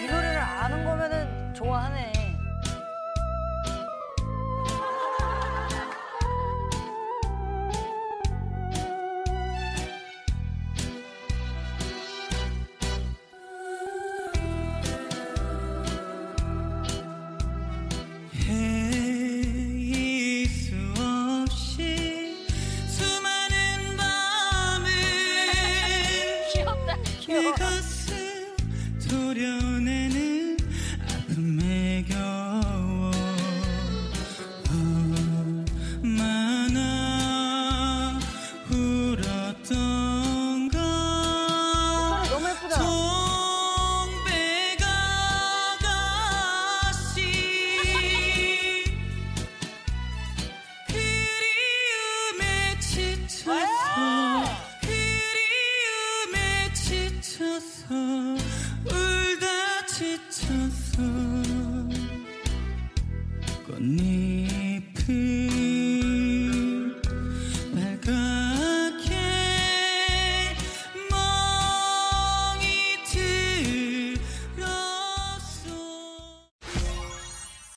이 노래를 아는 거면은 좋아하네. 두려워. 지쳐서 울다 지쳐서 꽃잎을